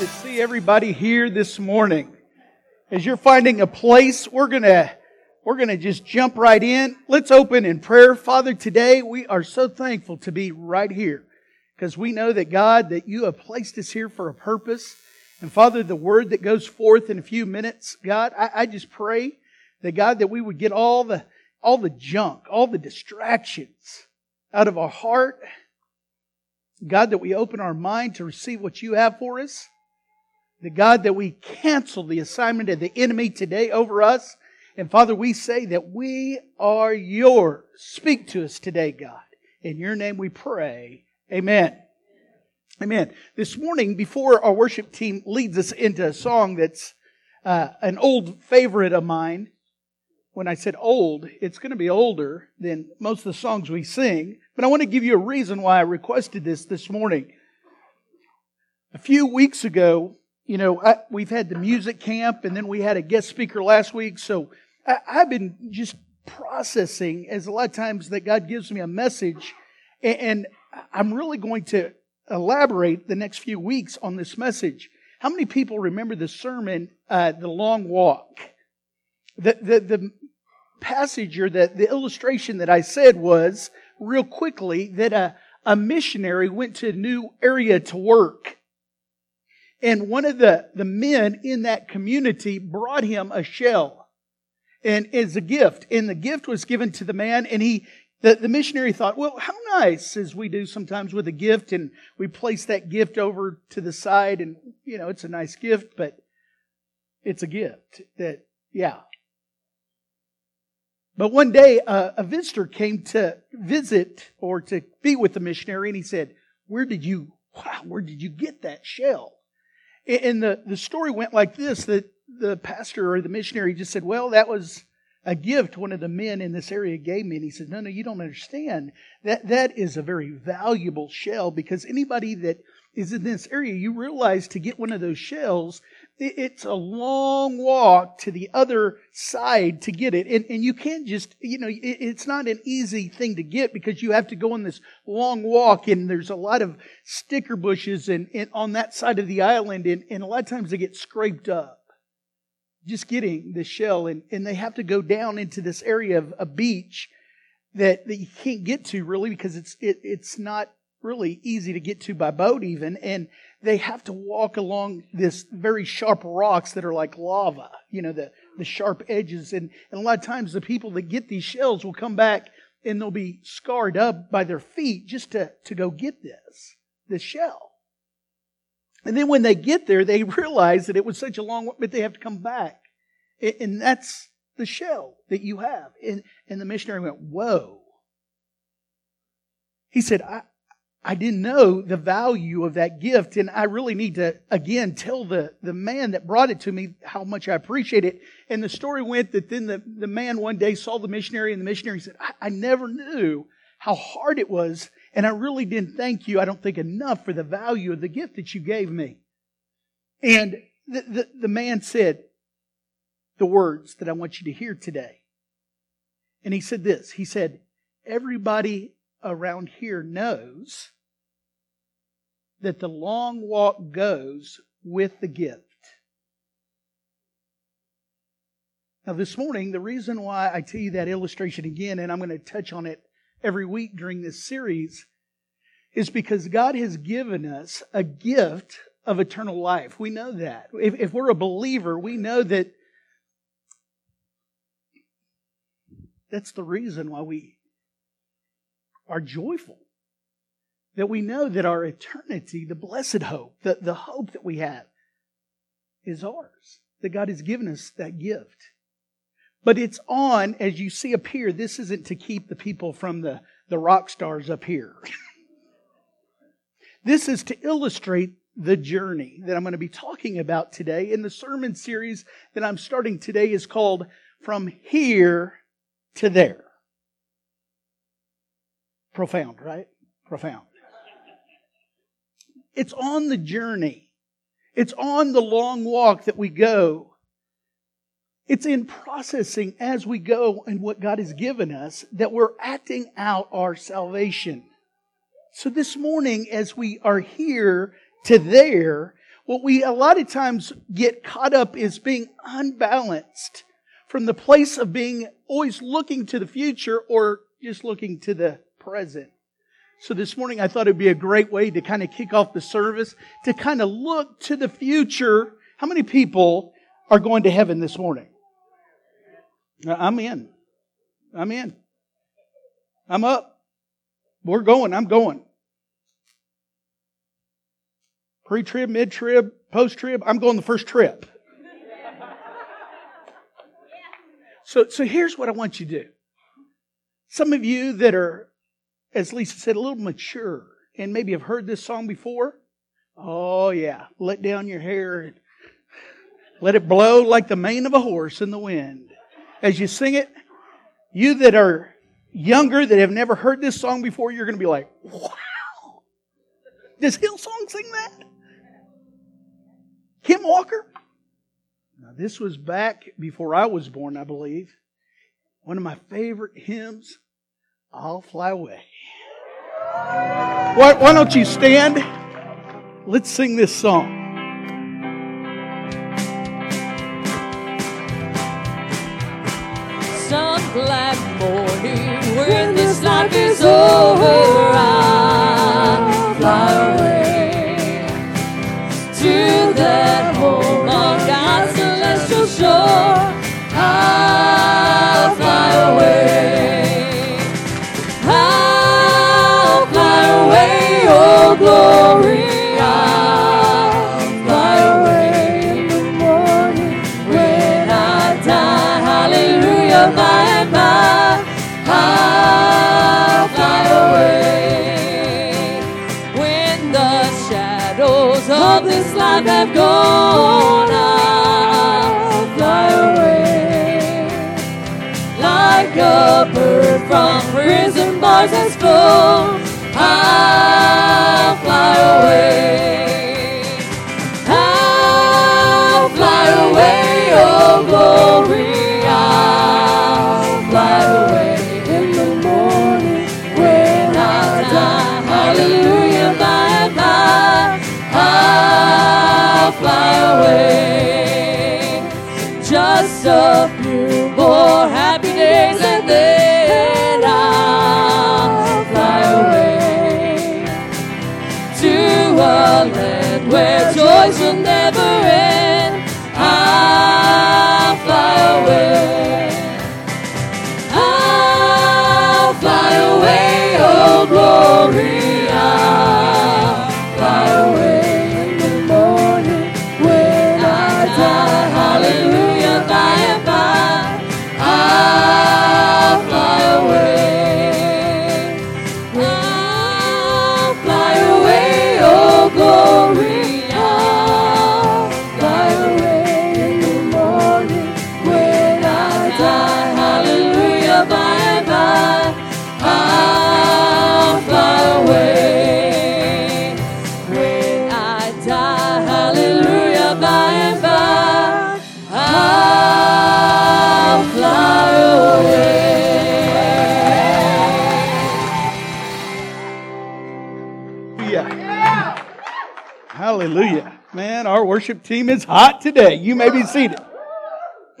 to see everybody here this morning. As you're finding a place, we're gonna, we're gonna just jump right in. Let's open in prayer. Father, today we are so thankful to be right here because we know that God, that you have placed us here for a purpose. And Father, the word that goes forth in a few minutes, God, I, I just pray that God, that we would get all the, all the junk, all the distractions out of our heart God, that we open our mind to receive what you have for us. The God, that we cancel the assignment of the enemy today over us. And Father, we say that we are yours. Speak to us today, God. In your name we pray. Amen. Amen. This morning, before our worship team leads us into a song that's uh, an old favorite of mine, when I said old, it's going to be older than most of the songs we sing. But I want to give you a reason why I requested this this morning. A few weeks ago, you know, I, we've had the music camp and then we had a guest speaker last week. So I, I've been just processing as a lot of times that God gives me a message and, I'm really going to elaborate the next few weeks on this message. How many people remember the sermon, uh, The Long Walk? The, the, the passage or the, the illustration that I said was real quickly that a, a missionary went to a new area to work. And one of the, the men in that community brought him a shell and as a gift. And the gift was given to the man and he, the, the missionary thought, well, how nice as we do sometimes with a gift and we place that gift over to the side and, you know, it's a nice gift, but it's a gift that, yeah, but one day, uh, a visitor came to visit or to be with the missionary, and he said, "Where did you? Wow, where did you get that shell?" And the the story went like this: that the pastor or the missionary just said, "Well, that was." a gift one of the men in this area gave me and he said no no you don't understand that that is a very valuable shell because anybody that is in this area you realize to get one of those shells it's a long walk to the other side to get it. And, and you can't just, you know, it, it's not an easy thing to get because you have to go on this long walk and there's a lot of sticker bushes and, and on that side of the island and, and a lot of times they get scraped up. Just getting the shell and, and they have to go down into this area of a beach that, that you can't get to really because it's, it, it's not really easy to get to by boat even. And they have to walk along this very sharp rocks that are like lava, you know, the, the sharp edges. And, and a lot of times the people that get these shells will come back and they'll be scarred up by their feet just to, to go get this, this shell. And then when they get there, they realize that it was such a long, way, but they have to come back. And that's the shell that you have. And, and the missionary went, whoa. He said, I, I didn't know the value of that gift. And I really need to, again, tell the, the man that brought it to me how much I appreciate it. And the story went that then the, the man one day saw the missionary and the missionary said, I, I never knew how hard it was. And I really didn't thank you, I don't think enough for the value of the gift that you gave me. And the, the, the man said the words that I want you to hear today. And he said this, he said, everybody around here knows that the long walk goes with the gift. Now, this morning, the reason why I tell you that illustration again, and I'm going to touch on it every week during this series, is because God has given us a gift of eternal life. We know that. If, if we're a believer, we know that that's the reason why we are joyful. That we know that our eternity, the blessed hope, the, the hope that we have, is ours. That God has given us that gift. But it's on, as you see up here, this isn't to keep the people from the, the rock stars up here. this is to illustrate the journey that I'm going to be talking about today. In the sermon series that I'm starting today is called From Here to There. Profound, right? Profound. It's on the journey. It's on the long walk that we go. It's in processing as we go and what God has given us that we're acting out our salvation. So this morning, as we are here to there, what we a lot of times get caught up is being unbalanced from the place of being always looking to the future or just looking to the present. So this morning I thought it'd be a great way to kind of kick off the service to kind of look to the future. How many people are going to heaven this morning? I'm in. I'm in. I'm up. We're going. I'm going. Pre trib, mid trib, post trib. I'm going the first trip. So, so here's what I want you to do. Some of you that are, as Lisa said, a little mature and maybe have heard this song before. Oh, yeah. Let down your hair and let it blow like the mane of a horse in the wind. As you sing it, you that are younger that have never heard this song before, you're going to be like, wow. Does Hillsong sing that? Kim Walker? Now, this was back before I was born, I believe. One of my favorite hymns, I'll Fly Away. Why, why don't you stand? Let's sing this song. Some black morning when this life is over, glory. Worship team is hot today. You may be seated.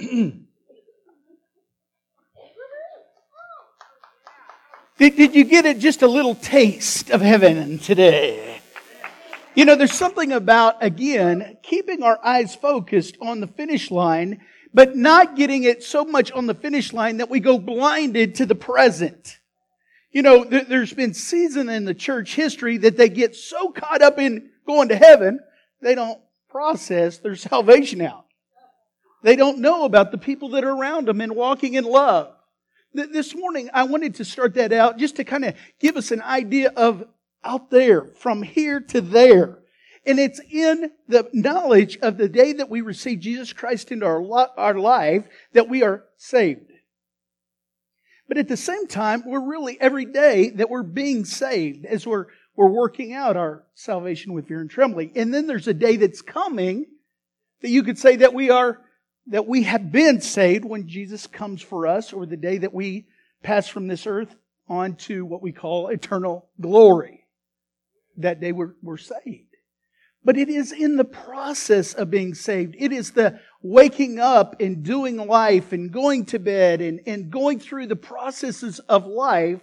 did, did you get it just a little taste of heaven today? You know, there's something about, again, keeping our eyes focused on the finish line, but not getting it so much on the finish line that we go blinded to the present. You know, there, there's been season in the church history that they get so caught up in going to heaven, they don't process their salvation out. They don't know about the people that are around them and walking in love. This morning, I wanted to start that out just to kind of give us an idea of out there, from here to there. And it's in the knowledge of the day that we receive Jesus Christ into our, li- our life that we are saved. But at the same time, we're really every day that we're being saved as we're, we're working out our salvation with fear and trembling. And then there's a day that's coming that you could say that we are, that we have been saved when Jesus comes for us or the day that we pass from this earth on to what we call eternal glory. That day we're, we're saved. But it is in the process of being saved. It is the waking up and doing life and going to bed and, and going through the processes of life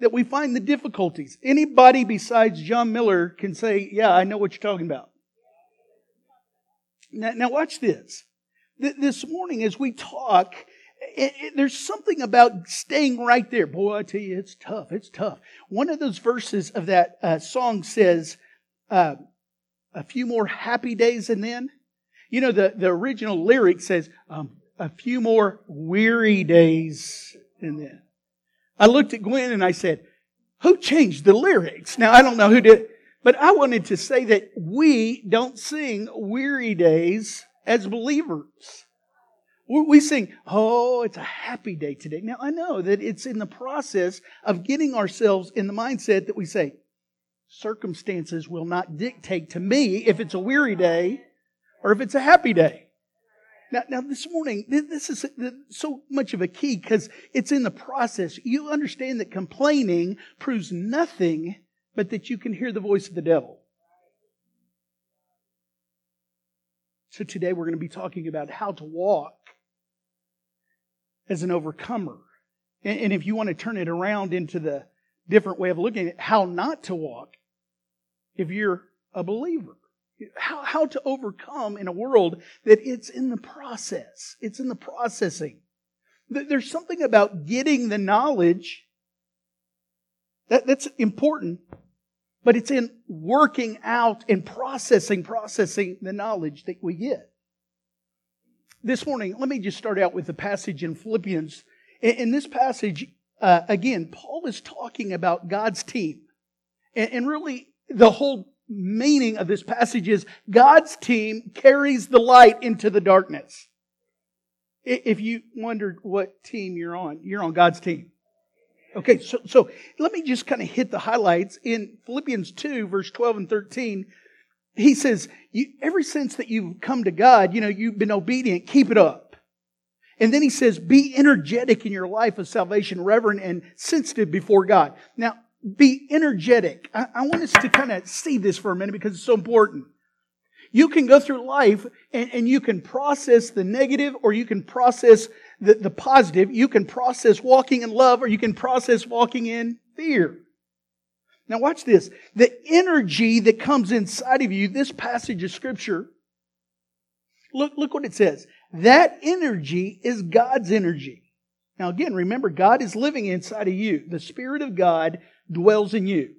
that we find the difficulties. Anybody besides John Miller can say, yeah, I know what you're talking about. Now, now watch this. This morning as we talk, it, it, there's something about staying right there. Boy, I tell you, it's tough. It's tough. One of those verses of that uh, song says, uh, a few more happy days and then. You know, the, the original lyric says, um, a few more weary days and then. I looked at Gwen and I said, who changed the lyrics? Now, I don't know who did, but I wanted to say that we don't sing weary days as believers. We sing, oh, it's a happy day today. Now, I know that it's in the process of getting ourselves in the mindset that we say, circumstances will not dictate to me if it's a weary day or if it's a happy day. Now, now this morning, this is uh, so much of a key because it's in the process. You understand that complaining proves nothing but that you can hear the voice of the devil. So today we're going to be talking about how to walk as an overcomer. And, if you want to turn it around into the different way of looking at how not to walk if you're a believer. How, how to overcome in a world that it's in the process. It's in the processing. There's something about getting the knowledge that, that's important, but it's in working out and processing, processing the knowledge that we get. This morning, let me just start out with the passage in Philippians. In this passage, uh, again, Paul is talking about God's team. And, and really, the whole meaning of this passage is God's team carries the light into the darkness. If you wondered what team you're on, you're on God's team. Okay, so, so let me just kind of hit the highlights. In Philippians 2, verse 12 and 13, he says, you, ever since that you've come to God, you know, you've been obedient, keep it up. And then he says, be energetic in your life of salvation, reverent and sensitive before God. Now, be energetic. I, I want us to kind of see this for a minute because it's so important. You can go through life and, and you can process the negative or you can process the, the positive. You can process walking in love or you can process walking in fear. Now watch this. The energy that comes inside of you, this passage of scripture, look, look what it says. That energy is God's energy. Now again, remember, God is living inside of you. The Spirit of God dwells in you.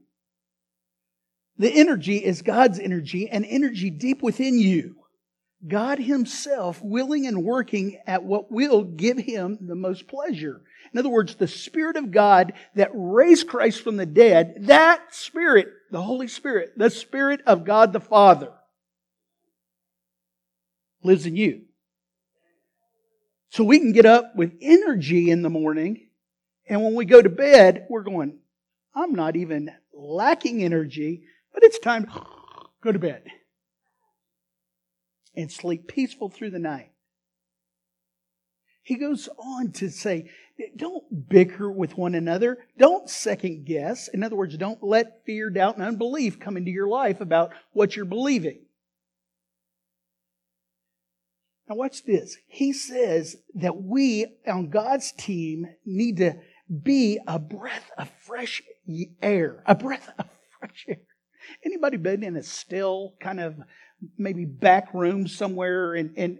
The energy is God's energy, an energy deep within you. God Himself willing and working at what will give Him the most pleasure. In other words, the Spirit of God that raised Christ from the dead, that Spirit, the Holy Spirit, the Spirit of God the Father, lives in you. So we can get up with energy in the morning, and when we go to bed, we're going, I'm not even lacking energy, but it's time to go to bed and sleep peaceful through the night. He goes on to say, don't bicker with one another. Don't second guess. In other words, don't let fear, doubt, and unbelief come into your life about what you're believing. Now, watch this. He says that we on God's team need to be a breath of fresh air, a breath of fresh air. Anybody been in a still kind of maybe back room somewhere and, and,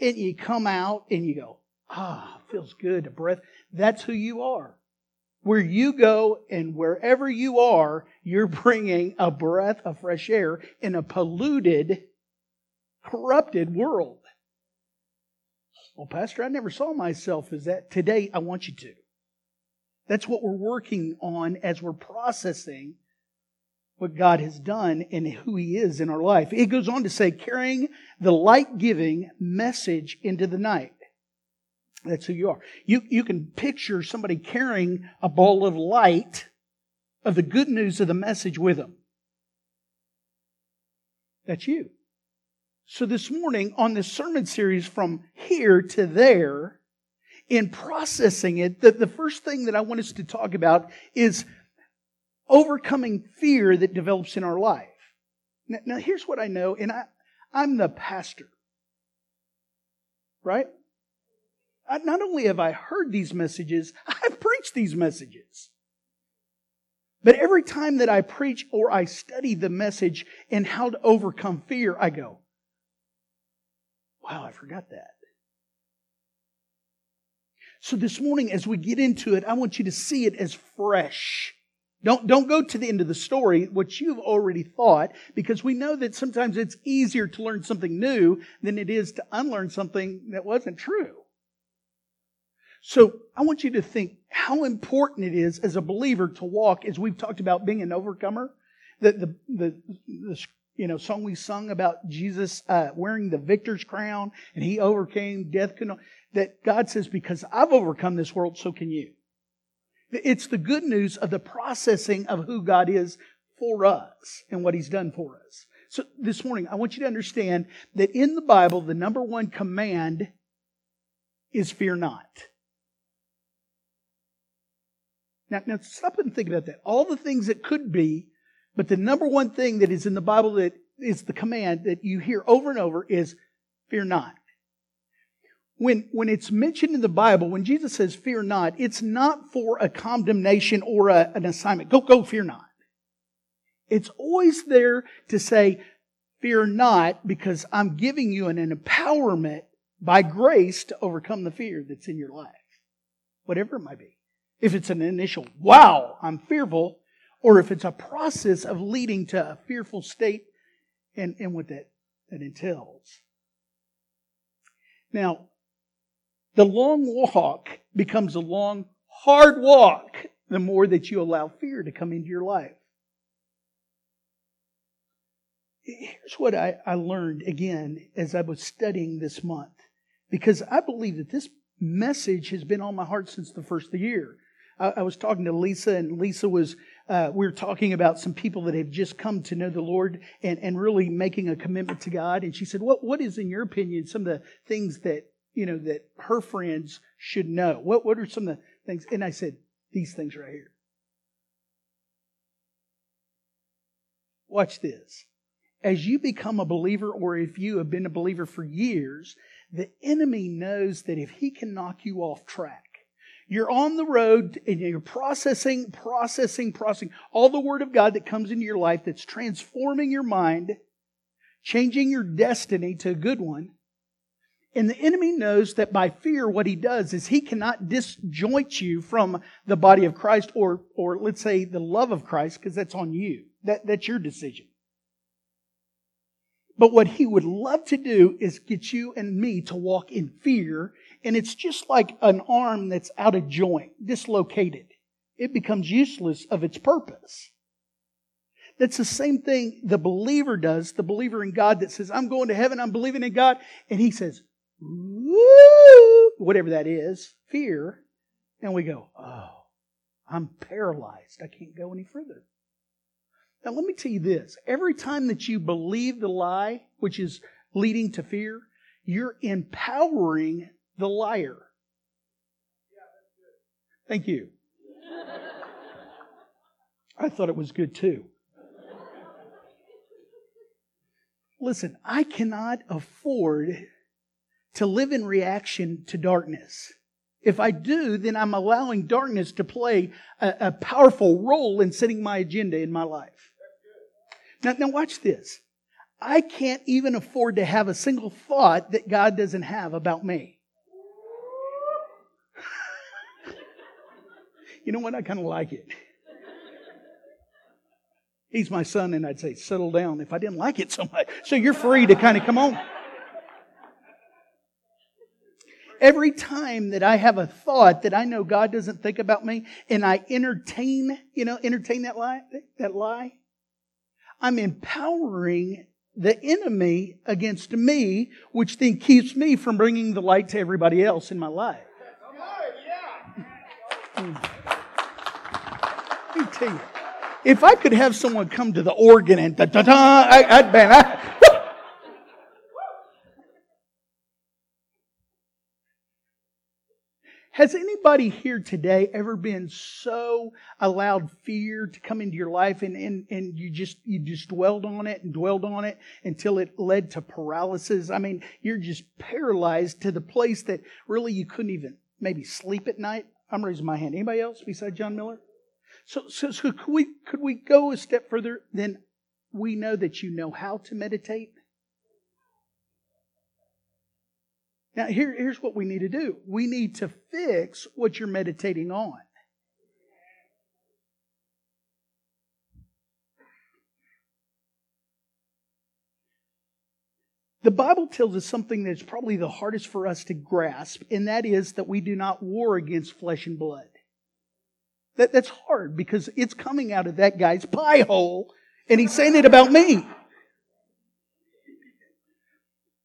and you come out and you go, ah, feels good, a breath. That's who you are. Where you go and wherever you are, you're bringing a breath of fresh air in a polluted, corrupted world. Well, Pastor, I never saw myself as that. Today, I want you to. That's what we're working on as we're processing what God has done and who He is in our life. It goes on to say, carrying the light giving message into the night. That's who you are. You, you can picture somebody carrying a ball of light of the good news of the message with them. That's you. So this morning on this sermon series from here to there, in processing it, the, the first thing that I want us to talk about is overcoming fear that develops in our life. Now, now here's what I know, and I, I'm the pastor. Right? I, not only have I heard these messages, I've preached these messages. But every time that I preach or I study the message and how to overcome fear, I go, wow, I forgot that. So this morning, as we get into it, I want you to see it as fresh. Don't, don't go to the end of the story, what you've already thought, because we know that sometimes it's easier to learn something new than it is to unlearn something that wasn't true. So I want you to think how important it is as a believer to walk, as we've talked about being an overcomer. The, the, the, the you know, song we sung about Jesus uh, wearing the victor's crown and he overcame death. That God says, because I've overcome this world, so can you. It's the good news of the processing of who God is for us and what He's done for us. So this morning, I want you to understand that in the Bible, the number one command is fear not. Now, now stop and think about that. All the things that could be, but the number one thing that is in the Bible that is the command that you hear over and over is fear not when, when it's mentioned in the Bible, when Jesus says fear not, it's not for a condemnation or a, an assignment. Go, go, fear not. It's always there to say, fear not, because I'm giving you an, an empowerment by grace to overcome the fear that's in your life. Whatever it might be. If it's an initial, wow, I'm fearful, or if it's a process of leading to a fearful state and, and what that, that entails. Now, the long walk becomes a long, hard walk the more that you allow fear to come into your life. Here's what I, I learned again as I was studying this month, because I believe that this message has been on my heart since the first of the year. I, I was talking to Lisa, and Lisa was, uh, We're talking about some people that have just come to know the Lord and, and really making a commitment to God. And she said, what, what is, in your opinion, some of the things that you know, that her friends should know? What, what are some of the things? And I said, these things right here. Watch this. As you become a believer, or if you have been a believer for years, the enemy knows that if he can knock you off track, you're on the road and you're processing, processing, processing all the Word of God that comes into your life that's transforming your mind, changing your destiny to a good one. And the enemy knows that by fear, what he does is he cannot disjoint you from the body of Christ or, or let's say the love of Christ, because that's on you. That, that's your decision. But what he would love to do is get you and me to walk in fear. And it's just like an arm that's out of joint, dislocated. It becomes useless of its purpose. That's the same thing the believer does, the believer in God that says, I'm going to heaven, I'm believing in God. And he says, whatever that is, fear, and we go, oh, I'm paralyzed. I can't go any further. Now, let me tell you this every time that you believe the lie, which is leading to fear, you're empowering the liar. Thank you. I thought it was good too. Listen, I cannot afford to live in reaction to darkness. If I do, then I'm allowing darkness to play a, a powerful role in setting my agenda in my life. Now, now watch this. I can't even afford to have a single thought that God doesn't have about me. You know what? I kind of like it. He's my son, and I'd say, settle down if I didn't like it so much. So you're free to kind of come on. Every time that I have a thought that I know God doesn't think about me and I entertain, you know, entertain that lie, that lie, I'm empowering the enemy against me, which then keeps me from bringing the light to everybody else in my life. Let me tell you, if I could have someone come to the organ and da da da, I, would man, I, Has anybody here today ever been so allowed fear to come into your life and, and, and you just you just dwelled on it and dwelled on it until it led to paralysis? I mean, you're just paralyzed to the place that really you couldn't even maybe sleep at night. I'm raising my hand. Anybody else besides John Miller? So, so, so could we could we go a step further? Then we know that you know how to meditate. Now, here, here's what we need to do we need to fix what you're meditating on. The Bible tells us something that's probably the hardest for us to grasp, and that is that we do not war against flesh and blood. That, that's hard because it's coming out of that guy's pie hole, and he's saying it about me.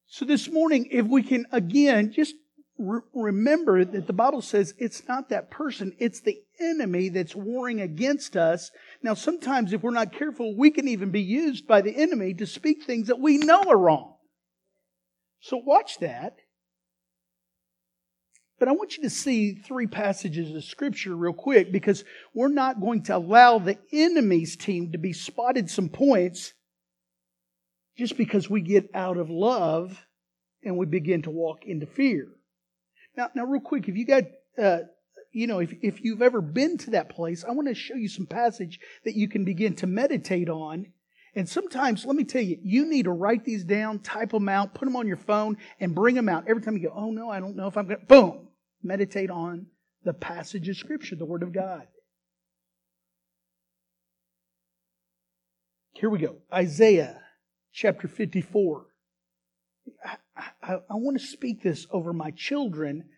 So this morning, if we can again just re- remember that the Bible says it's not that person, it's the enemy that's warring against us. Now, sometimes if we're not careful, we can even be used by the enemy to speak things that we know are wrong. So watch that. But I want you to see three passages of scripture real quick because we're not going to allow the enemy's team to be spotted some points just because we get out of love and we begin to walk into fear. Now, now, real quick, if you got, uh, you know, if, if you've ever been to that place, I want to show you some passage that you can begin to meditate on. And sometimes, let me tell you, you need to write these down, type them out, put them on your phone, and bring them out. Every time you go, oh no, I don't know if I'm going to, boom, meditate on the passage of Scripture, the Word of God. Here we go. Isaiah chapter 54. I, I, I, want to speak this over my children,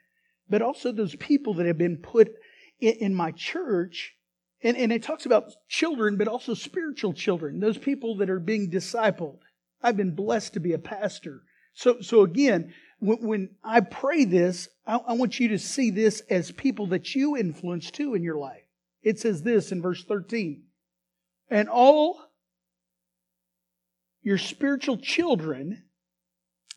but also those people that have been put in, in my church. And, and it talks about children, but also spiritual children, those people that are being discipled. I've been blessed to be a pastor. So, so again, when, I pray this, I, I want you to see this as people that you influence too in your life. It says this in verse 13. And all your spiritual children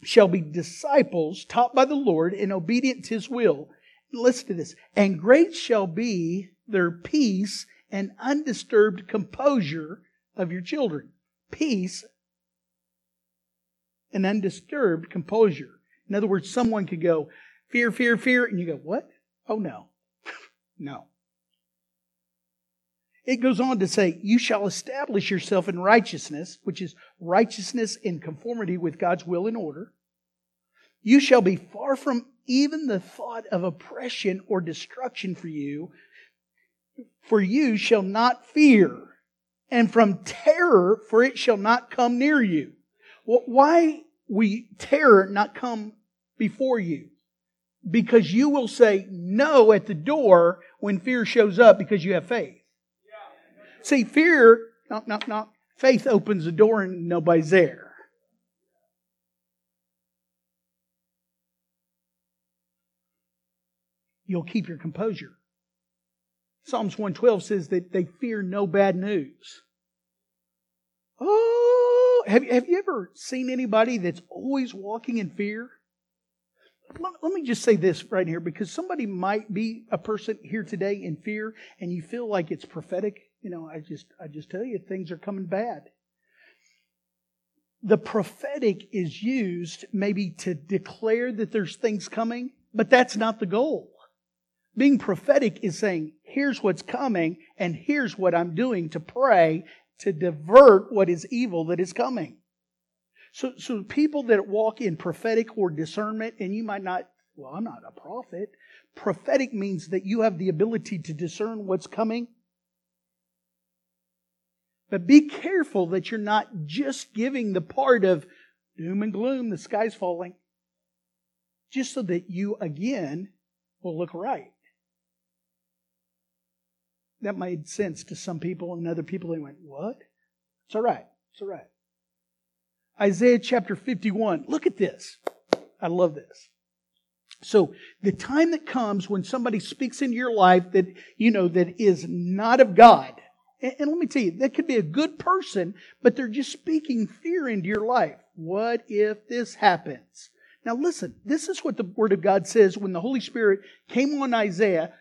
shall be disciples taught by the Lord and obedient to his will. Listen to this. And great shall be their peace and undisturbed composure of your children. Peace and undisturbed composure. In other words, someone could go, fear, fear, fear, and you go, what? Oh no. no. It goes on to say, You shall establish yourself in righteousness, which is righteousness in conformity with God's will and order. You shall be far from even the thought of oppression or destruction for you, for you shall not fear, and from terror, for it shall not come near you. Well, why we terror not come before you? Because you will say no at the door when fear shows up because you have faith. See, fear, knock, knock, knock. Faith opens the door and nobody's there. You'll keep your composure. Psalms 112 says that they fear no bad news. Oh, have, have you ever seen anybody that's always walking in fear? Let, let me just say this right here because somebody might be a person here today in fear and you feel like it's prophetic you know, I just I just tell you things are coming bad. The prophetic is used maybe to declare that there's things coming, but that's not the goal. Being prophetic is saying, here's what's coming and here's what I'm doing to pray to divert what is evil that is coming. So, so people that walk in prophetic or discernment, and you might not, well, I'm not a prophet. Prophetic means that you have the ability to discern what's coming but be careful that you're not just giving the part of doom and gloom, the sky's falling, just so that you again will look right. That made sense to some people, and other people they went, What? It's all right. It's all right. Isaiah chapter 51. Look at this. I love this. So the time that comes when somebody speaks into your life that, you know, that is not of God, and let me tell you, that could be a good person, but they're just speaking fear into your life. What if this happens? Now listen, this is what the Word of God says when the Holy Spirit came on Isaiah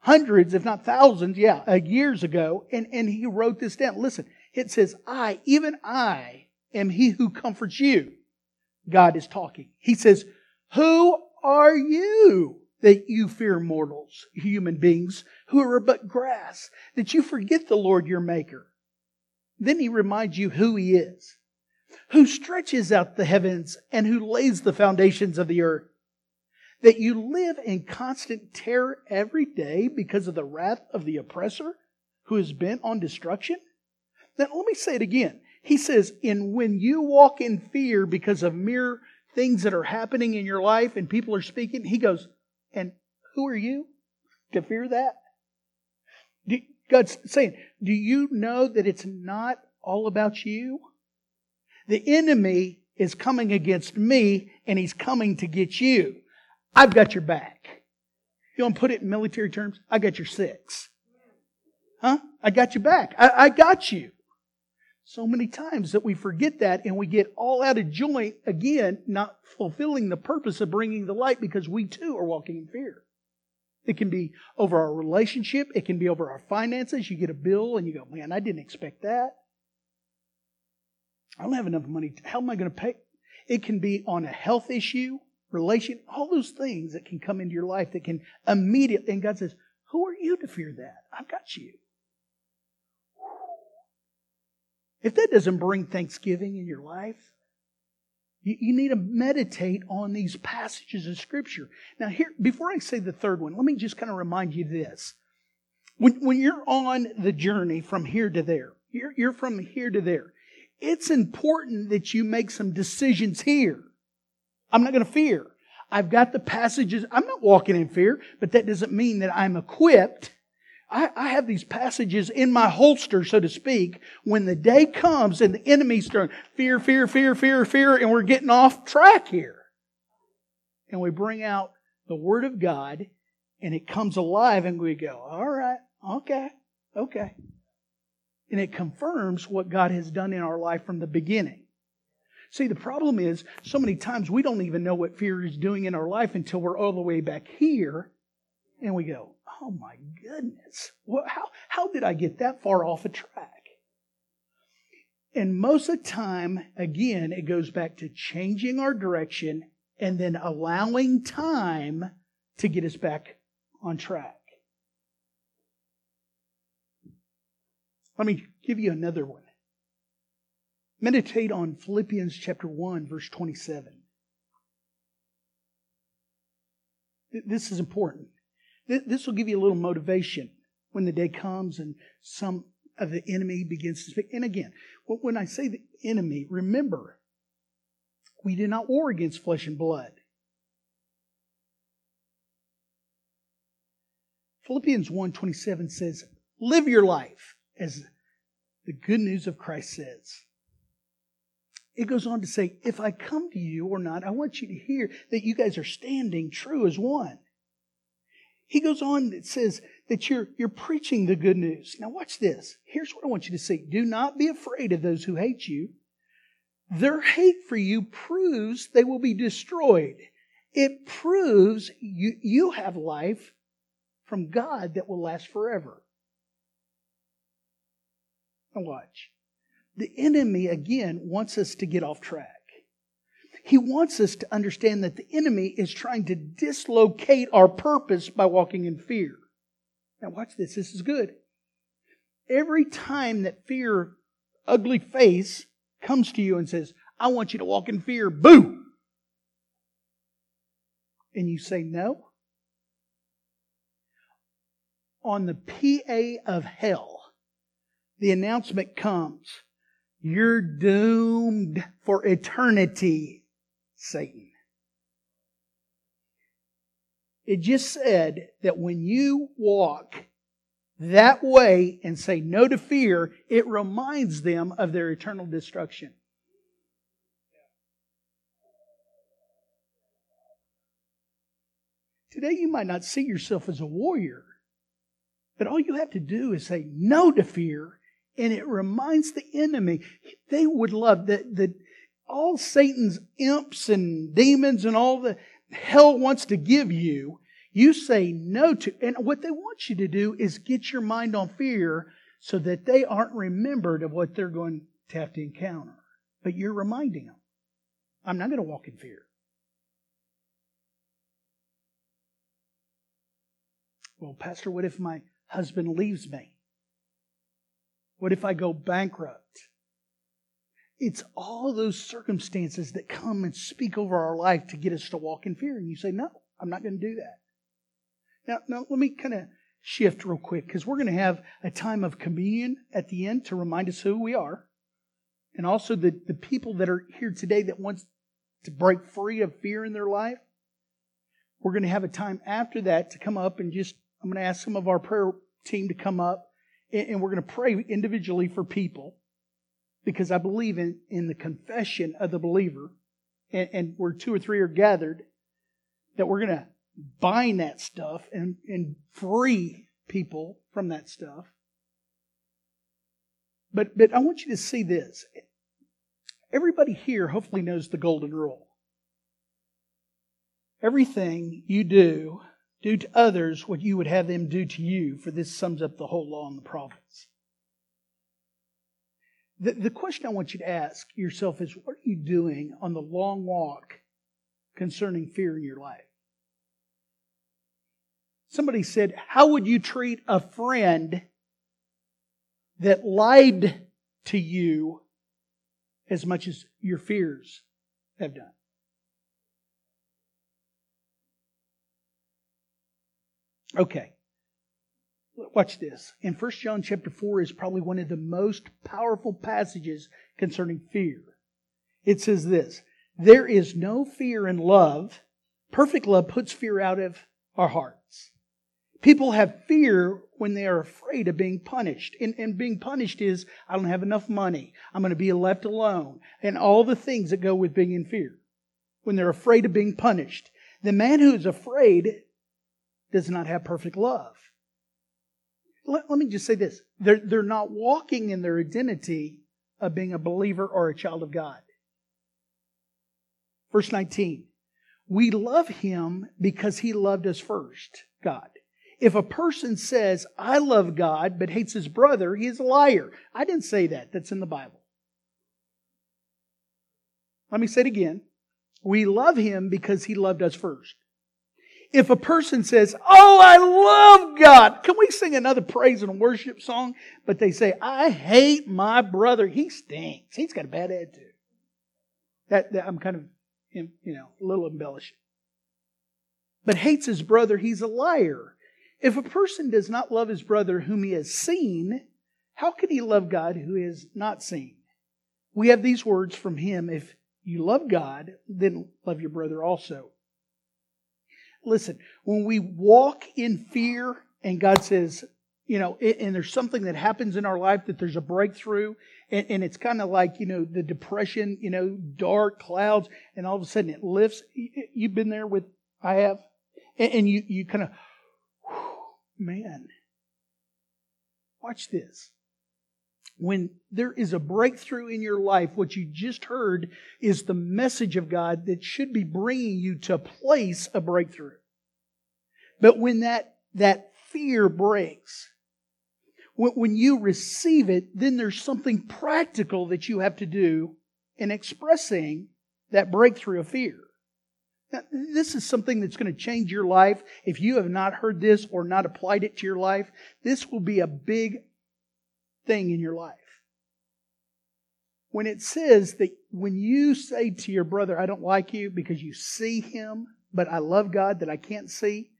hundreds, if not thousands, yeah, uh, years ago, and, and he wrote this down. Listen, it says, I, even I, am he who comforts you. God is talking. He says, Who are you that you fear mortals, human beings, who are but grass, that you forget the Lord your Maker? Then he reminds you who he is, who stretches out the heavens and who lays the foundations of the earth. That you live in constant terror every day because of the wrath of the oppressor who is bent on destruction? Then let me say it again. He says, "In when you walk in fear because of mere things that are happening in your life and people are speaking, he goes, and who are you to fear that? God's saying, do you know that it's not all about you? The enemy is coming against me and he's coming to get you. I've got your back. You want to put it in military terms? I got your six. Huh? I got your back. I, I got you. So many times that we forget that and we get all out of joint again, not fulfilling the purpose of bringing the light because we too are walking in fear. It can be over our relationship. It can be over our finances. You get a bill and you go, man, I didn't expect that. I don't have enough money. How am I going to pay? It can be on a health issue, relation, all those things that can come into your life that can immediately, and God says, who are you to fear that? I've got you. If that doesn't bring thanksgiving in your life, you, you need to meditate on these passages of Scripture. Now, here, before I say the third one, let me just kind of remind you this. When, when you're on the journey from here to there, you're, you're from here to there, it's important that you make some decisions here. I'm not going to fear. I've got the passages. I'm not walking in fear, but that doesn't mean that I'm equipped I, I, have these passages in my holster, so to speak, when the day comes and the enemy's starting fear, fear, fear, fear, fear, and we're getting off track here. And we bring out the Word of God and it comes alive and we go, all right, okay, okay. And it confirms what God has done in our life from the beginning. See, the problem is so many times we don't even know what fear is doing in our life until we're all the way back here and we go, oh my goodness, how, how did I get that far off a track? And most of the time, again, it goes back to changing our direction and then allowing time to get us back on track. Let me give you another one. Meditate on Philippians chapter 1, verse 27. This is important. This will give you a little motivation when the day comes and some of the enemy begins to speak. And again, when I say the enemy, remember, we did not war against flesh and blood. Philippians 1:27 says, "Live your life as the good news of Christ says." It goes on to say, "If I come to you or not, I want you to hear that you guys are standing true as one." He goes on, it says that you're, you're preaching the good news. Now, watch this. Here's what I want you to see. Do not be afraid of those who hate you. Their hate for you proves they will be destroyed. It proves you, you have life from God that will last forever. Now, watch. The enemy, again, wants us to get off track. He wants us to understand that the enemy is trying to dislocate our purpose by walking in fear. Now, watch this. This is good. Every time that fear, ugly face, comes to you and says, I want you to walk in fear, boo! And you say no, on the PA of hell, the announcement comes, you're doomed for eternity Satan. It just said that when you walk that way and say no to fear, it reminds them of their eternal destruction. Today, you might not see yourself as a warrior, but all you have to do is say no to fear, and it reminds the enemy. They would love that. The, all Satan's imps and demons and all the hell wants to give you, you say no to. And what they want you to do is get your mind on fear so that they aren't remembered of what they're going to have to encounter. But you're reminding them, I'm not going to walk in fear. Well, Pastor, what if my husband leaves me? What if I go bankrupt? It's all those circumstances that come and speak over our life to get us to walk in fear. And you say, no, I'm not going to do that. Now, now let me kind of shift real quick because we're going to have a time of communion at the end to remind us who we are. And also the, the people that are here today that wants to break free of fear in their life. We're going to have a time after that to come up and just, I'm going to ask some of our prayer team to come up and we're going to pray individually for people because I believe in, in the confession of the believer and, and where two or three are gathered that we're going to bind that stuff and, and free people from that stuff. But, but I want you to see this. Everybody here hopefully knows the golden rule. Everything you do do to others what you would have them do to you, for this sums up the whole law and the prophets. The, the question I want you to ask yourself is what are you doing on the long walk concerning fear in your life? Somebody said, How would you treat a friend that lied to you as much as your fears have done? Okay. Watch this. In 1 John chapter 4 is probably one of the most powerful passages concerning fear. It says this There is no fear in love. Perfect love puts fear out of our hearts. People have fear when they are afraid of being punished. And, and being punished is, I don't have enough money. I'm going to be left alone. And all the things that go with being in fear. When they're afraid of being punished. The man who is afraid does not have perfect love. Let, let me just say this. They're, they're not walking in their identity of being a believer or a child of God. Verse 19. We love him because he loved us first, God. If a person says, I love God, but hates his brother, he is a liar. I didn't say that. That's in the Bible. Let me say it again. We love him because he loved us first if a person says, Oh, I love God, can we sing another praise and worship song? But they say, I hate my brother. He stinks. He's got a bad attitude. That, that I'm kind of, you know, a little embellishing. But hates his brother, he's a liar. If a person does not love his brother whom he has seen, how can he love God who is not seen? We have these words from him if you love God, then love your brother also. Listen, when we walk in fear and God says, you know, and there's something that happens in our life that there's a breakthrough, and, and it's kind of like, you know, the depression, you know, dark clouds, and all of a sudden it lifts. You've been there with, I have, and, and you, you kind of, man, watch this when there is a breakthrough in your life, what you just heard is the message of God that should be bringing you to place a breakthrough. But when that, that fear breaks, when you receive it, then there's something practical that you have to do in expressing that breakthrough of fear. Now, this is something that's going to change your life. If you have not heard this or not applied it to your life, this will be a big thing in your life. When it says that when you say to your brother, I don't like you because you see him, but I love God that I can't see,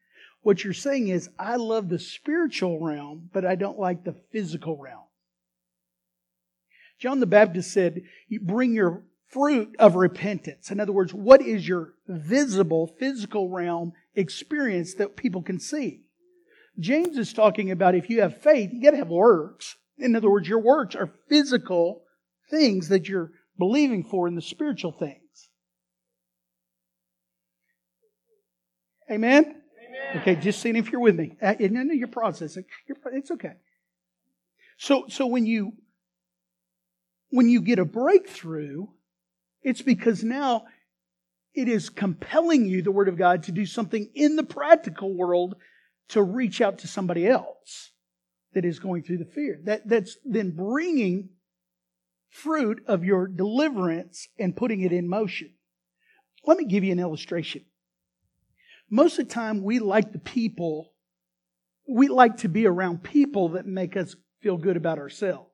what you're saying is, I love the spiritual realm, but I don't like the physical realm. John the Baptist said, you bring your fruit of repentance. In other words, what is your visible physical realm experience that people can see? James is talking about if you have faith, you got to have works. In other words, your works are physical things that you're believing for in the spiritual things. Amen? Okay, just seeing if you're with me. Uh, no, no, you're processing. It's okay. So, so when you when you get a breakthrough, It's because now it is compelling you, the Word of God, to do something in the practical world to reach out to somebody else that is going through the fear. That, that's then bringing fruit of your deliverance and putting it in motion. Let me give you an illustration. Most of the time, we like the people, we like to be around people that make us feel good about ourselves.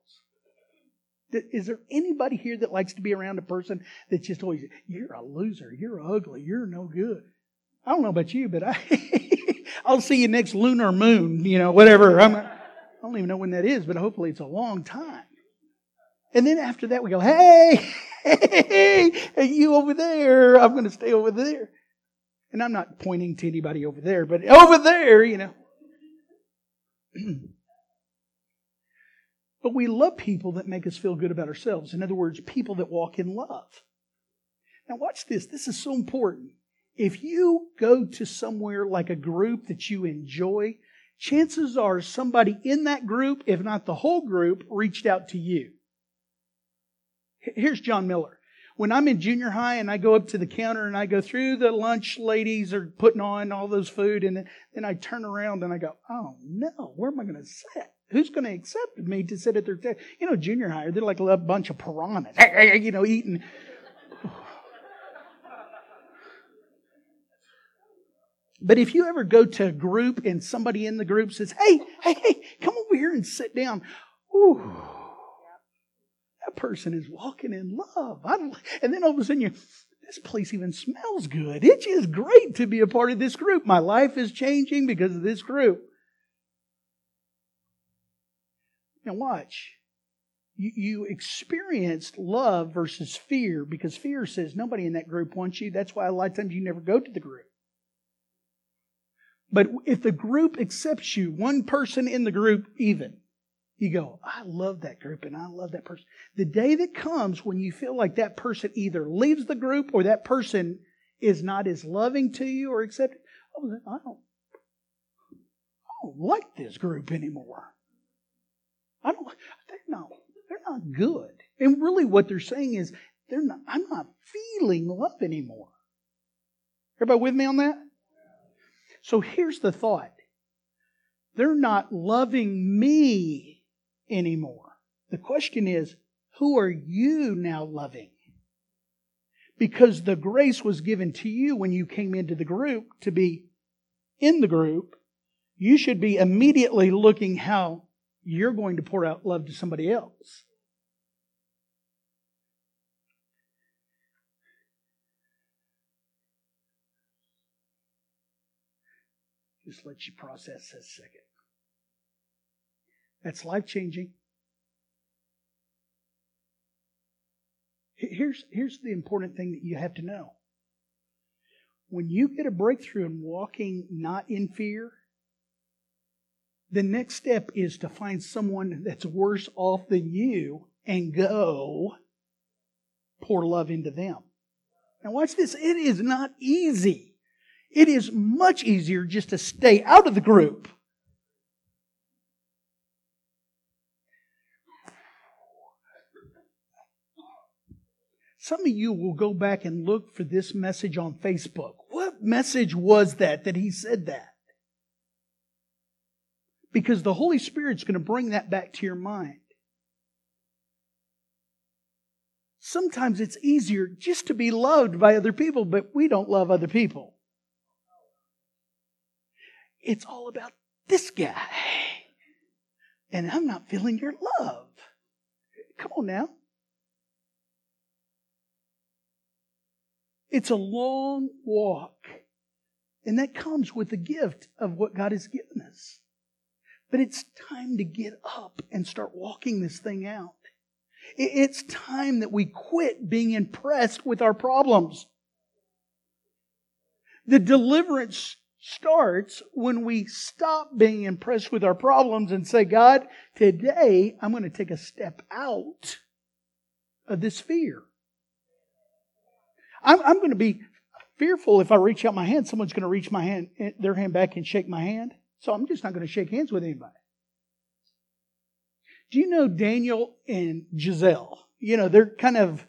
Is there anybody here that likes to be around a person that just always, you're a loser, you're ugly, you're no good? I don't know about you, but I, I'll see you next lunar moon, you know, whatever. I'm, I don't even know when that is, but hopefully it's a long time. And then after that, we go, hey, hey, hey, you over there. I'm going to stay over there. And I'm not pointing to anybody over there, but over there, you know. but we love people that make us feel good about ourselves. In other words, people that walk in love. Now, watch this. This is so important. If you go to somewhere like a group that you enjoy, chances are somebody in that group, if not the whole group, reached out to you. Here's John Miller. When I'm in junior high and I go up to the counter and I go through the lunch ladies are putting on all those food and then, I turn around and I go, oh no, where am I going to sit? Who's going to accept me to sit at their table? You know, junior high, they're like a bunch of piranhas, you know, eating. But if you ever go to a group and somebody in the group says, hey, hey, hey, come over here and sit down. Ooh that person is walking in love. and then all of a sudden you, this place even smells good. It's just great to be a part of this group. My life is changing because of this group. Now watch. You, you experienced love versus fear because fear says nobody in that group wants you. That's why a lot of times you never go to the group. But if the group accepts you, one person in the group even, you go, I love that group and I love that person. The day that comes when you feel like that person either leaves the group or that person is not as loving to you or accepting, oh, I don't, I don't like this group anymore. I don't, they're not, they're not good. And really what they're saying is, they're not, I'm not feeling love anymore. Everybody with me on that? So here's the thought. They're not loving me anymore. The question is, who are you now loving? Because the grace was given to you when you came into the group to be in the group. You should be immediately looking how you're going to pour out love to somebody else. Just let you process this second. That's life changing. Here's, here's the important thing that you have to know. When you get a breakthrough in walking not in fear, the next step is to find someone that's worse off than you and go pour love into them. Now, watch this. It is not easy. It is much easier just to stay out of the group Some of you will go back and look for this message on Facebook. What message was that that he said that? Because the Holy Spirit's going to bring that back to your mind. Sometimes it's easier just to be loved by other people, but we don't love other people. It's all about this guy. And I'm not feeling your love. Come on now. It's a long walk. And that comes with the gift of what God has given us. But it's time to get up and start walking this thing out. It's time that we quit being impressed with our problems. The deliverance starts when we stop being impressed with our problems and say, God, today I'm going to take a step out of this fear. I'm, I'm going to be fearful if I reach out my hand, someone's going to reach my hand, eh, their hand back and shake my hand. So I'm just not going to shake hands with anybody. Do you know Daniel and Giselle? You know, they're kind of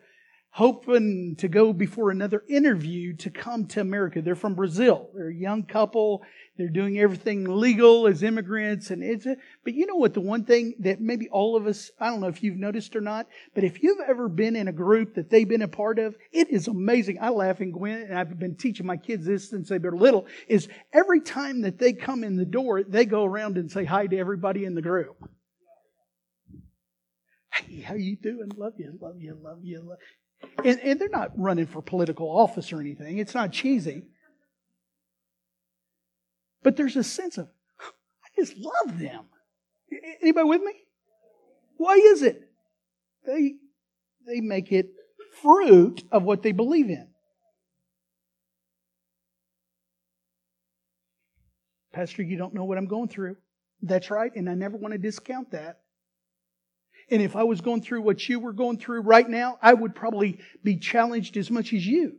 hoping to go before another interview to come to America. They're from Brazil. They're a young couple. They're doing everything legal as immigrants. And it's, a, but you know what? The one thing that maybe all of us, I don't know if you've noticed or not, but if you've ever been in a group that they've been a part of, it is amazing. I laugh and Gwen, and I've been teaching my kids this since they were little, is every time that they come in the door, they go around and say hi to everybody in the group. Hey, how you doing? Love you, love you, love you. Love. And, and they're not running for political office or anything. It's not cheesy. But there's a sense of, I just love them. Anybody with me? Why is it? They, they make it fruit of what they believe in. Pastor, you don't know what I'm going through. That's right, and I never want to discount that. And if I was going through what you were going through right now, I would probably be challenged as much as you.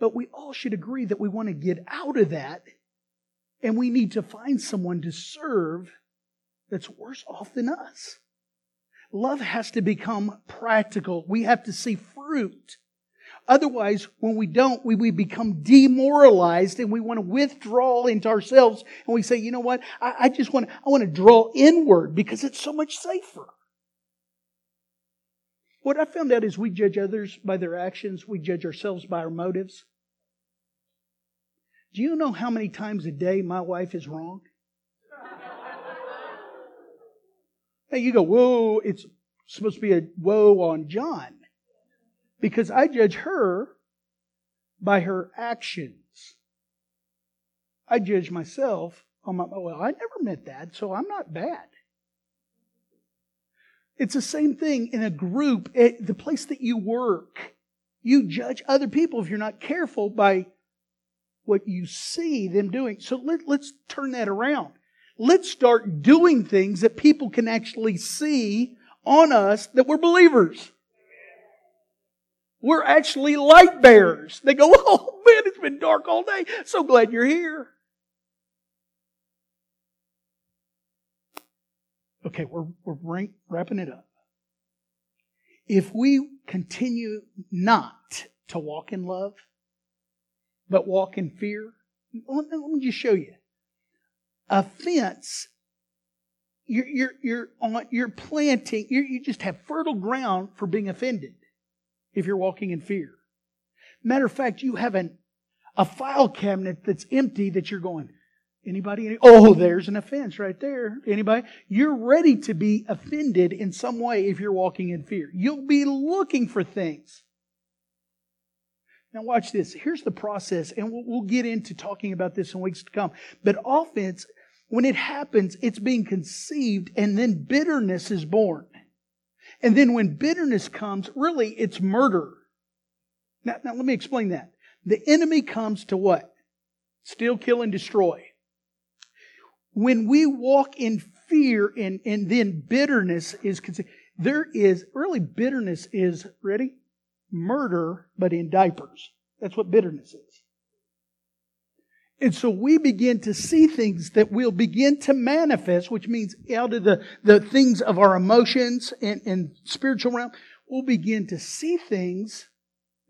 But we all should agree that we want to get out of that and we need to find someone to serve that's worse off than us. Love has to become practical. We have to see fruit. Otherwise, when we don't, we, we become demoralized and we want to withdraw into ourselves and we say, you know what? I, I just want I want to draw inward because it's so much safer. What I found out is we judge others by their actions, we judge ourselves by our motives. Do you know how many times a day my wife is wrong? hey, you go, whoa, it's supposed to be a whoa on John because I judge her by her actions. I judge myself on my, well, I never meant that, so I'm not bad. It's the same thing in a group, the place that you work. You judge other people if you're not careful by what you see them doing. So let, let's turn that around. Let's start doing things that people can actually see on us that we're believers. We're actually light bearers. They go, oh man, it's been dark all day. So glad you're here. Okay, we're, we're wrapping it up. If we continue not to walk in love, but walk in fear, let me just show you. Offense, you're, you're, you're, on, you're planting, you're, you just have fertile ground for being offended if you're walking in fear. Matter of fact, you have an, a file cabinet that's empty that you're going, anybody? Any, oh, there's an offense right there. Anybody? You're ready to be offended in some way if you're walking in fear. You'll be looking for things. Now watch this. Here's the process, and we'll, we'll get into talking about this in weeks to come. But offense, when it happens, it's being conceived, and then bitterness is born. And then when bitterness comes, really it's murder. Now, now let me explain that. The enemy comes to what? Steal, kill, and destroy. When we walk in fear and, and then bitterness is considered, there is really bitterness is ready? Murder, but in diapers. That's what bitterness is. And so we begin to see things that will begin to manifest, which means out of the, the things of our emotions and, and spiritual realm, we'll begin to see things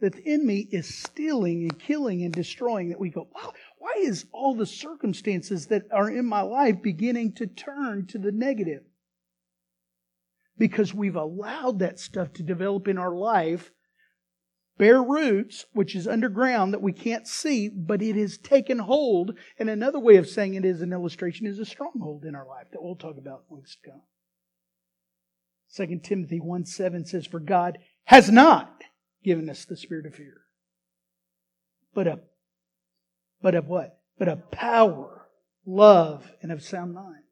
that the enemy is stealing and killing and destroying that we go, wow, why is all the circumstances that are in my life beginning to turn to the negative? Because we've allowed that stuff to develop in our life bear roots, which is underground that we can't see, but it has taken hold. And another way of saying it is an illustration is a stronghold in our life that we'll talk about weeks to come. 2 Timothy 1 7 says, For God has not given us the spirit of fear, but of, but of what? But of power, love, and of sound mind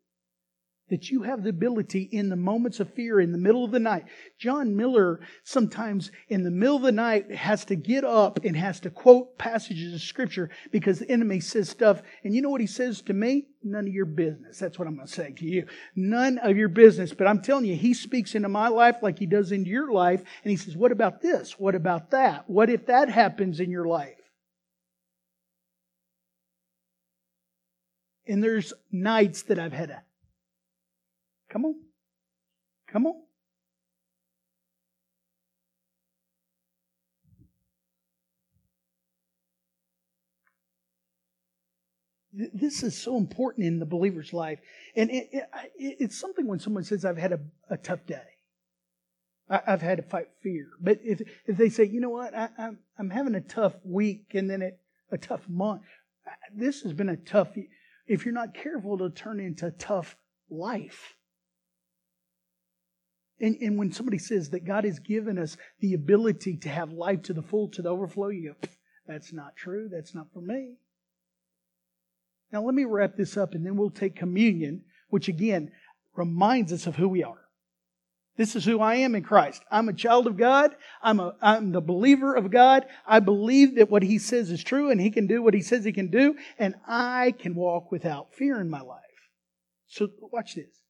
that you have the ability in the moments of fear in the middle of the night. John Miller sometimes in the middle of the night has to get up and has to quote passages of scripture because the enemy says stuff. And you know what he says to me? None of your business. That's what I'm going to say to you. None of your business. But I'm telling you, he speaks into my life like he does into your life. And he says, what about this? What about that? What if that happens in your life? And there's nights that I've had a Come on. Come on. This is so important in the believer's life. And it, it, it's something when someone says, I've had a, a tough day. I, have had to fight fear. But if, if they say, you know what, I, I'm, I'm having a tough week and then it, a tough month, this has been a tough, if you're not careful, it'll turn into tough life. And, and when somebody says that God has given us the ability to have life to the full, to the overflow, you go, that's not true. That's not for me. Now, let me wrap this up and then we'll take communion, which again reminds us of who we are. This is who I am in Christ. I'm a child of God. I'm, a, I'm the believer of God. I believe that what He says is true and He can do what He says He can do, and I can walk without fear in my life. So, watch this.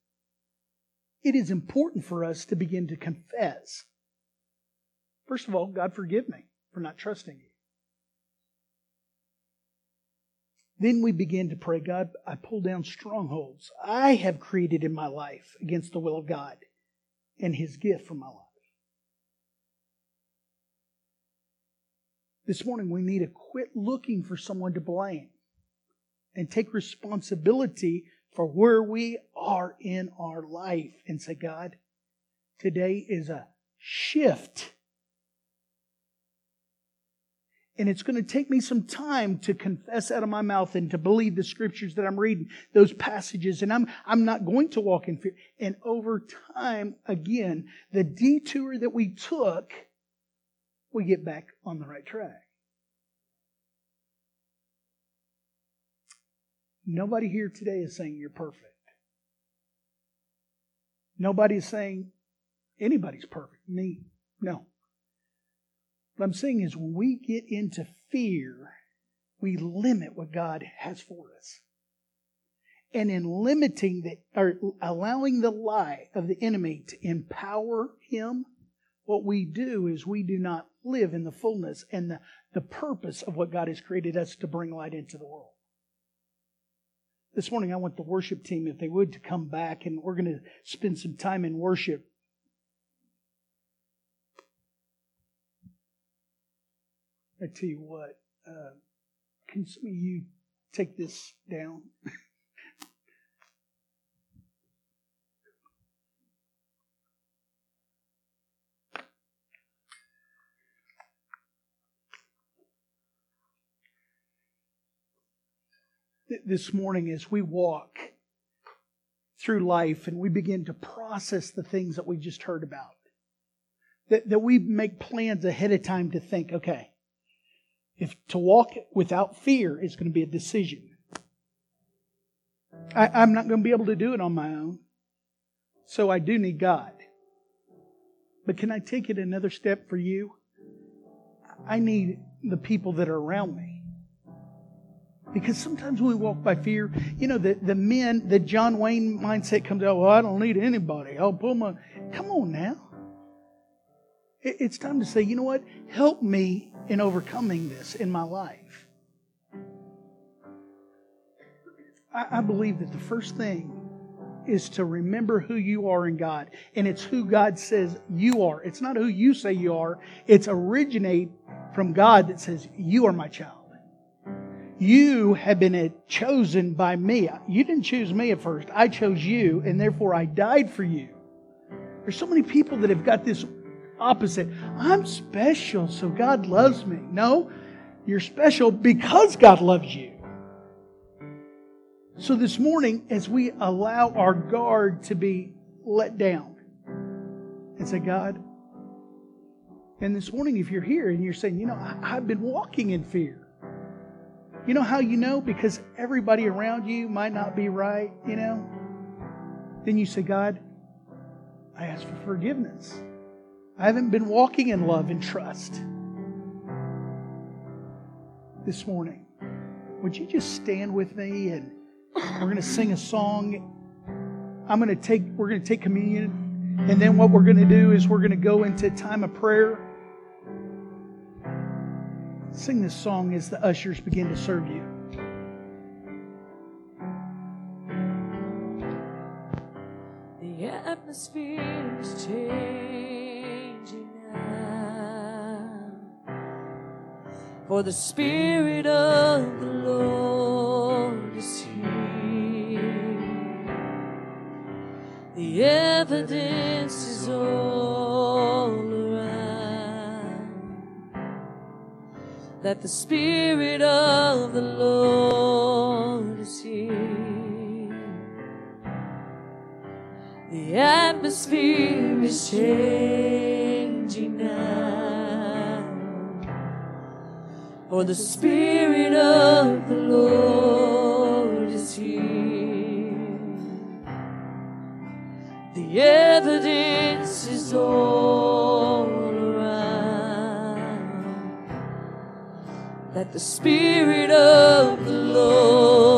It is important for us to begin to confess. First of all, God, forgive me for not trusting you. Then we begin to pray, God, I pull down strongholds I have created in my life against the will of God and His gift for my life. This morning, we need to quit looking for someone to blame and take responsibility for where we are in our life and say, God, today is a shift and it's going to take me some time to confess out of my mouth and to believe the scriptures that I'm reading, those passages. And I'm, I'm not going to walk in fear. And over time, again, the detour that we took, we get back on the right track. Nobody here today is saying you're perfect. Nobody is saying anybody's perfect. Me, no. What I'm saying is when we get into fear, we limit what God has for us. And in limiting the, or allowing the lie of the enemy to empower him, what we do is we do not live in the fullness and the, the purpose of what God has created us to bring light into the world. This morning, I want the worship team, if they would, to come back and we're going to spend some time in worship. I tell you what, uh, can some of you take this down? this morning, as we walk through life and we begin to process the things that we just heard about, that, that we make plans ahead of time to think, okay, if to walk without fear is going to be a decision. I, I'm not going to be able to do it on my own. So I do need God. But can I take it another step for you? I need the people that are around me. Because sometimes when we walk by fear, you know, the, the men, the John Wayne mindset comes out, well, I don't need anybody. I'll pull my. Come on now. It's time to say, you know what? Help me in overcoming this in my life. I, believe that the first thing is to remember who you are in God. And it's who God says you are. It's not who you say you are. It's originate from God that says, You are my child. You have been chosen by me. You didn't choose me at first. I chose you, and therefore I died for you. There's so many people that have got this opposite. I'm special, so God loves me. No, you're special because God loves you. So this morning, as we allow our guard to be let down and say, God, and this morning, if you're here and you're saying, you know, I've been walking in fear. You know how you know? Because everybody around you might not be right, you know? Then you say, God, I ask for forgiveness. I haven't been walking in love and trust. This morning, would you just stand with me and we're going to sing a song. I'm going to take we're going to take communion and then what we're going to do is we're going to go into time of prayer. Sing this song as the ushers begin to serve you. The atmosphere is changing For the Spirit of the Lord is here. The evidence is all around that the Spirit of the Lord is here. The atmosphere is changing For the Spirit of the Lord is here. The evidence is all around that the Spirit of the Lord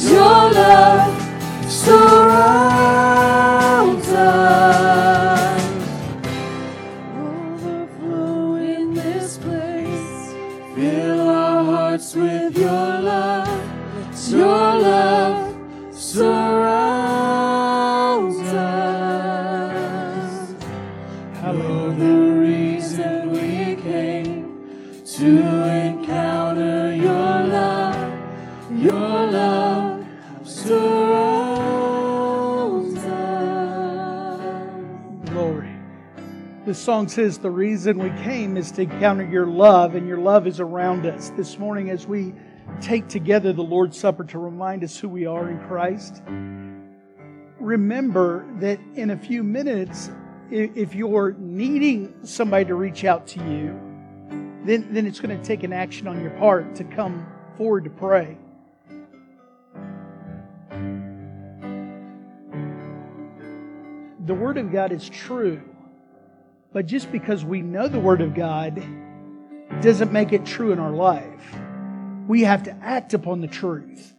your love surrounds song says the reason we came is to encounter your love, and your love is around us. This morning, as we take together the Lord's Supper to remind us who we are in Christ, remember that in a few minutes, if you're needing somebody to reach out to you, then, then it's going to take an action on your part to come forward to pray. The Word of God is true. But just because we know the Word of God doesn't make it true in our life. We have to act upon the truth.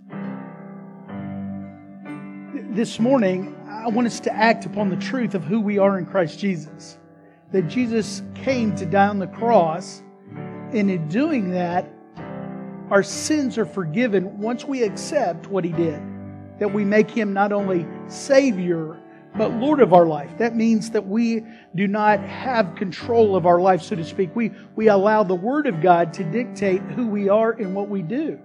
This morning, I want us to act upon the truth of who we are in Christ Jesus. That Jesus came to die on the cross, and in doing that, our sins are forgiven once we accept what He did. That we make Him not only Savior, but Lord of our life. That means that we do not have control of our life, so to speak. We, we allow the Word of God to dictate who we are and what we do.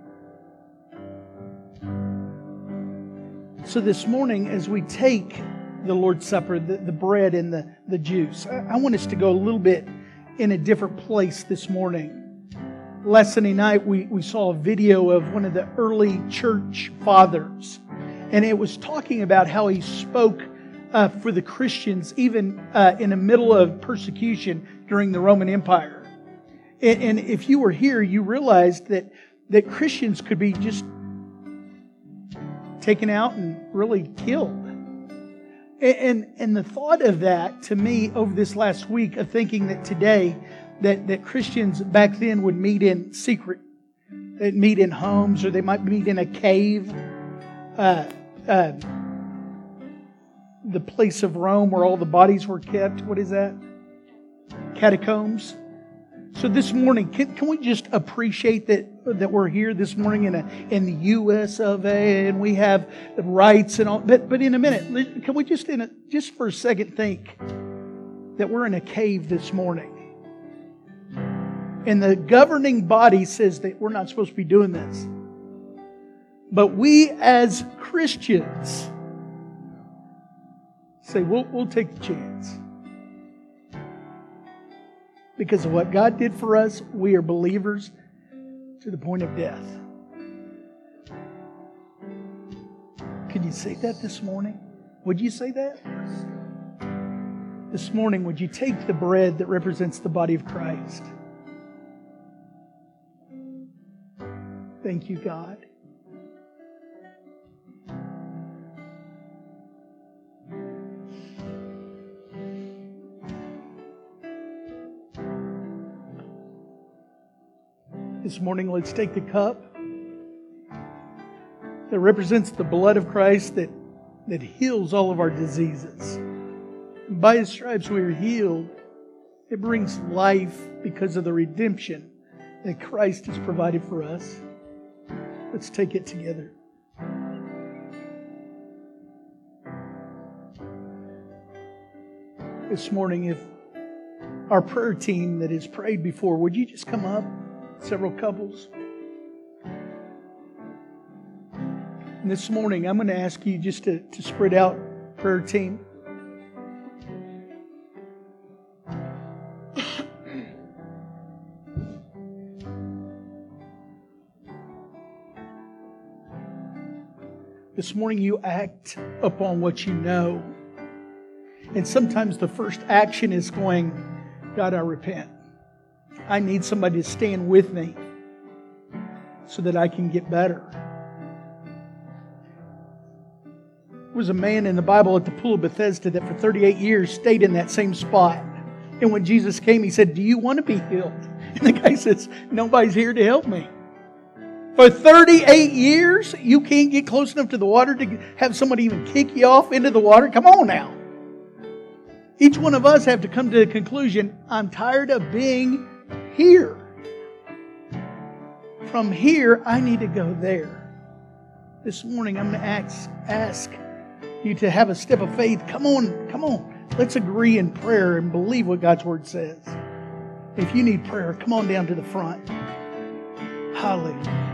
So this morning, as we take the Lord's Supper, the, the bread and the, the juice, I, I want us to go a little bit in a different place this morning. Last Sunday night, we, we saw a video of one of the early church fathers, and it was talking about how he spoke uh, for the Christians, even uh, in the middle of persecution during the Roman Empire. And, and if you were here, you realized that, that Christians could be just taken out and really killed. And, and, the thought of that to me over this last week of thinking that today that, that Christians back then would meet in secret. They'd meet in homes or they might meet in a cave. Uh, uh, the place of Rome where all the bodies were kept. What is that? Catacombs. So this morning, can, can we just appreciate that that we're here this morning in a, in the U.S. of A. and we have rights and all. But but in a minute, can we just in a, just for a second think that we're in a cave this morning, and the governing body says that we're not supposed to be doing this, but we as Christians say we'll we'll take the chance because of what God did for us, we are believers to the point of death. Can you say that this morning? Would you say that? This morning, would you take the bread that represents the body of Christ? Thank you, God. This morning, let's take the cup that represents the blood of Christ that, that heals all of our diseases. By his stripes we are healed. It brings life because of the redemption that Christ has provided for us. Let's take it together. This morning, if our prayer team that has prayed before, would you just come up? Several couples. And this morning, I'm going to ask you just to, to spread out prayer team. This morning, you act upon what you know. And sometimes the first action is going, God, I repent. I need somebody to stand with me so that I can get better. There was a man in the Bible at the pool of Bethesda that for 38 years stayed in that same spot. And when Jesus came, he said, Do you want to be healed? And the guy says, Nobody's here to help me. For 38 years, you can't get close enough to the water to have somebody even kick you off into the water? Come on now. Each one of us have to come to the conclusion I'm tired of being here. From here, I need to go there. This morning, I'm going to ask, ask you to have a step of faith. Come on, come on. Let's agree in prayer and believe what God's Word says. If you need prayer, come on down to the front. Hallelujah.